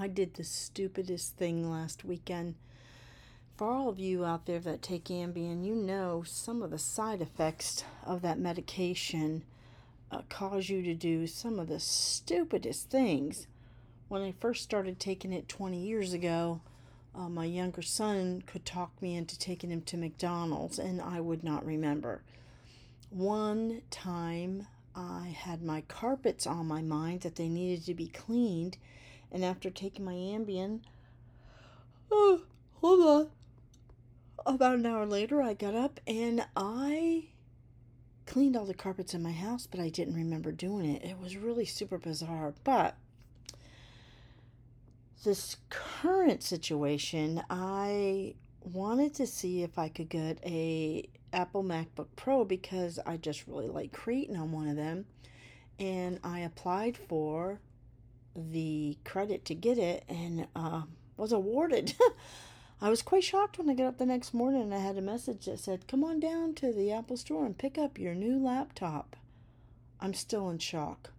I did the stupidest thing last weekend. For all of you out there that take Ambien, you know some of the side effects of that medication uh, cause you to do some of the stupidest things. When I first started taking it 20 years ago, uh, my younger son could talk me into taking him to McDonald's, and I would not remember. One time, I had my carpets on my mind that they needed to be cleaned, and after taking my Ambien, oh, hold on. About an hour later, I got up and I cleaned all the carpets in my house, but I didn't remember doing it. It was really super bizarre. But this current situation, I wanted to see if I could get a Apple MacBook Pro because I just really like creating on one of them. And I applied for the credit to get it and uh, was awarded. I was quite shocked when I got up the next morning and I had a message that said, Come on down to the Apple store and pick up your new laptop. I'm still in shock.